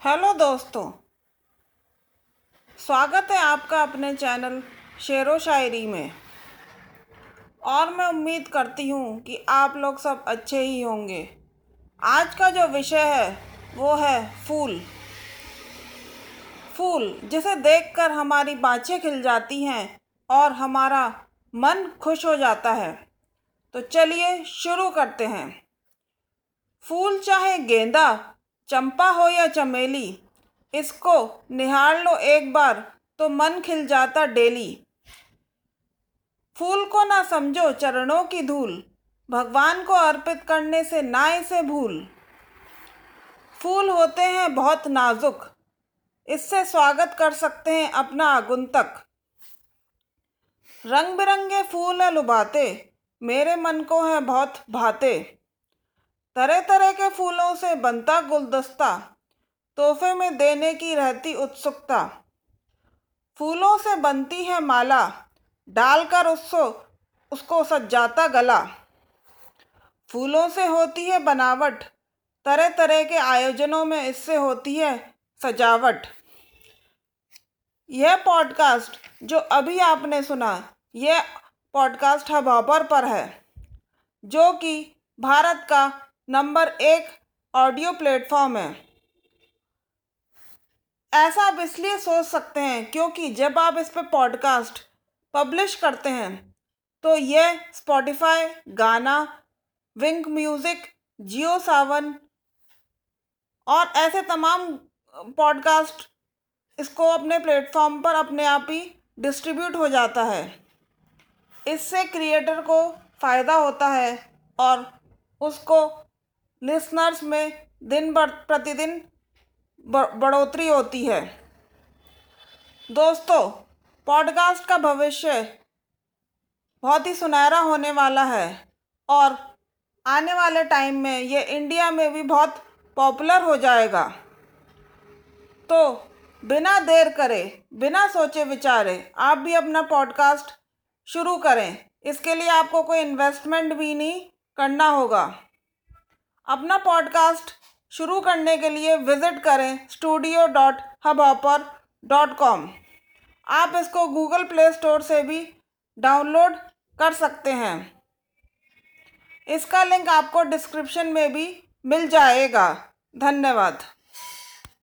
Hello दोस्तों, स्वागत है आपका अपने चैनल शेर व शायरी में। और मैं उम्मीद करती हूँ कि आप लोग सब अच्छे ही होंगे। आज का जो विषय है, वो है फूल। फूल जिसे देखकर हमारी बाँछें खिल जाती हैं और हमारा मन खुश हो जाता है। तो चलिए शुरू करते हैं। फूल चाहे गेंदा चंपा हो या चमेली, इसको निहार लो एक बार तो मन खिल जाता डेली। फूल को ना समझो चरणों की धूल, भगवान को अर्पित करने से ना इसे भूल। फूल होते हैं बहुत नाजुक, इससे स्वागत कर सकते हैं अपना आगुंतक। रंग बिरंगे फूल लुभाते, मेरे मन को है बहुत भाते। तरह तरह के फूलों से बनता गुलदस्ता, तोहफे में देने की रहती उत्सुकता। फूलों से बनती है माला, डालकर उसको उसको सजाता गला। फूलों से होती है बनावट तरह तरह के आयोजनों में इससे होती है सजावट। यह पॉडकास्ट जो अभी आपने सुना, यह पॉडकास्ट हबापर पर है, जो कि भारत का नंबर एक ऑडियो प्लेटफॉर्म है। ऐसा आप इसलिए सोच सकते हैं क्योंकि जब आप इस पर पॉडकास्ट पब्लिश करते हैं तो यह स्पॉटिफाई गाना विंक म्यूज़िक जियो सावन और ऐसे तमाम पॉडकास्ट इसको अपने प्लेटफॉर्म पर अपने आप ही डिस्ट्रीब्यूट हो जाता है। इससे क्रिएटर को फ़ायदा होता है और उसको लिसनर्स में दिन बढ़ प्रतिदिन बढ़ोतरी होती है। दोस्तों पॉडकास्ट का भविष्य बहुत ही सुनहरा होने वाला है और आने वाले टाइम में ये इंडिया में भी बहुत पॉपुलर हो जाएगा। तो बिना देर करे, बिना सोचे विचारे, आप भी अपना पॉडकास्ट शुरू करें। इसके लिए आपको कोई इन्वेस्टमेंट भी नहीं करना होगा। अपना पॉडकास्ट शुरू करने के लिए विज़िट करें studio dot Hubhopper dot com आप इसको गूगल प्ले स्टोर से भी डाउनलोड कर सकते हैं। इसका लिंक आपको डिस्क्रिप्शन में भी मिल जाएगा। धन्यवाद।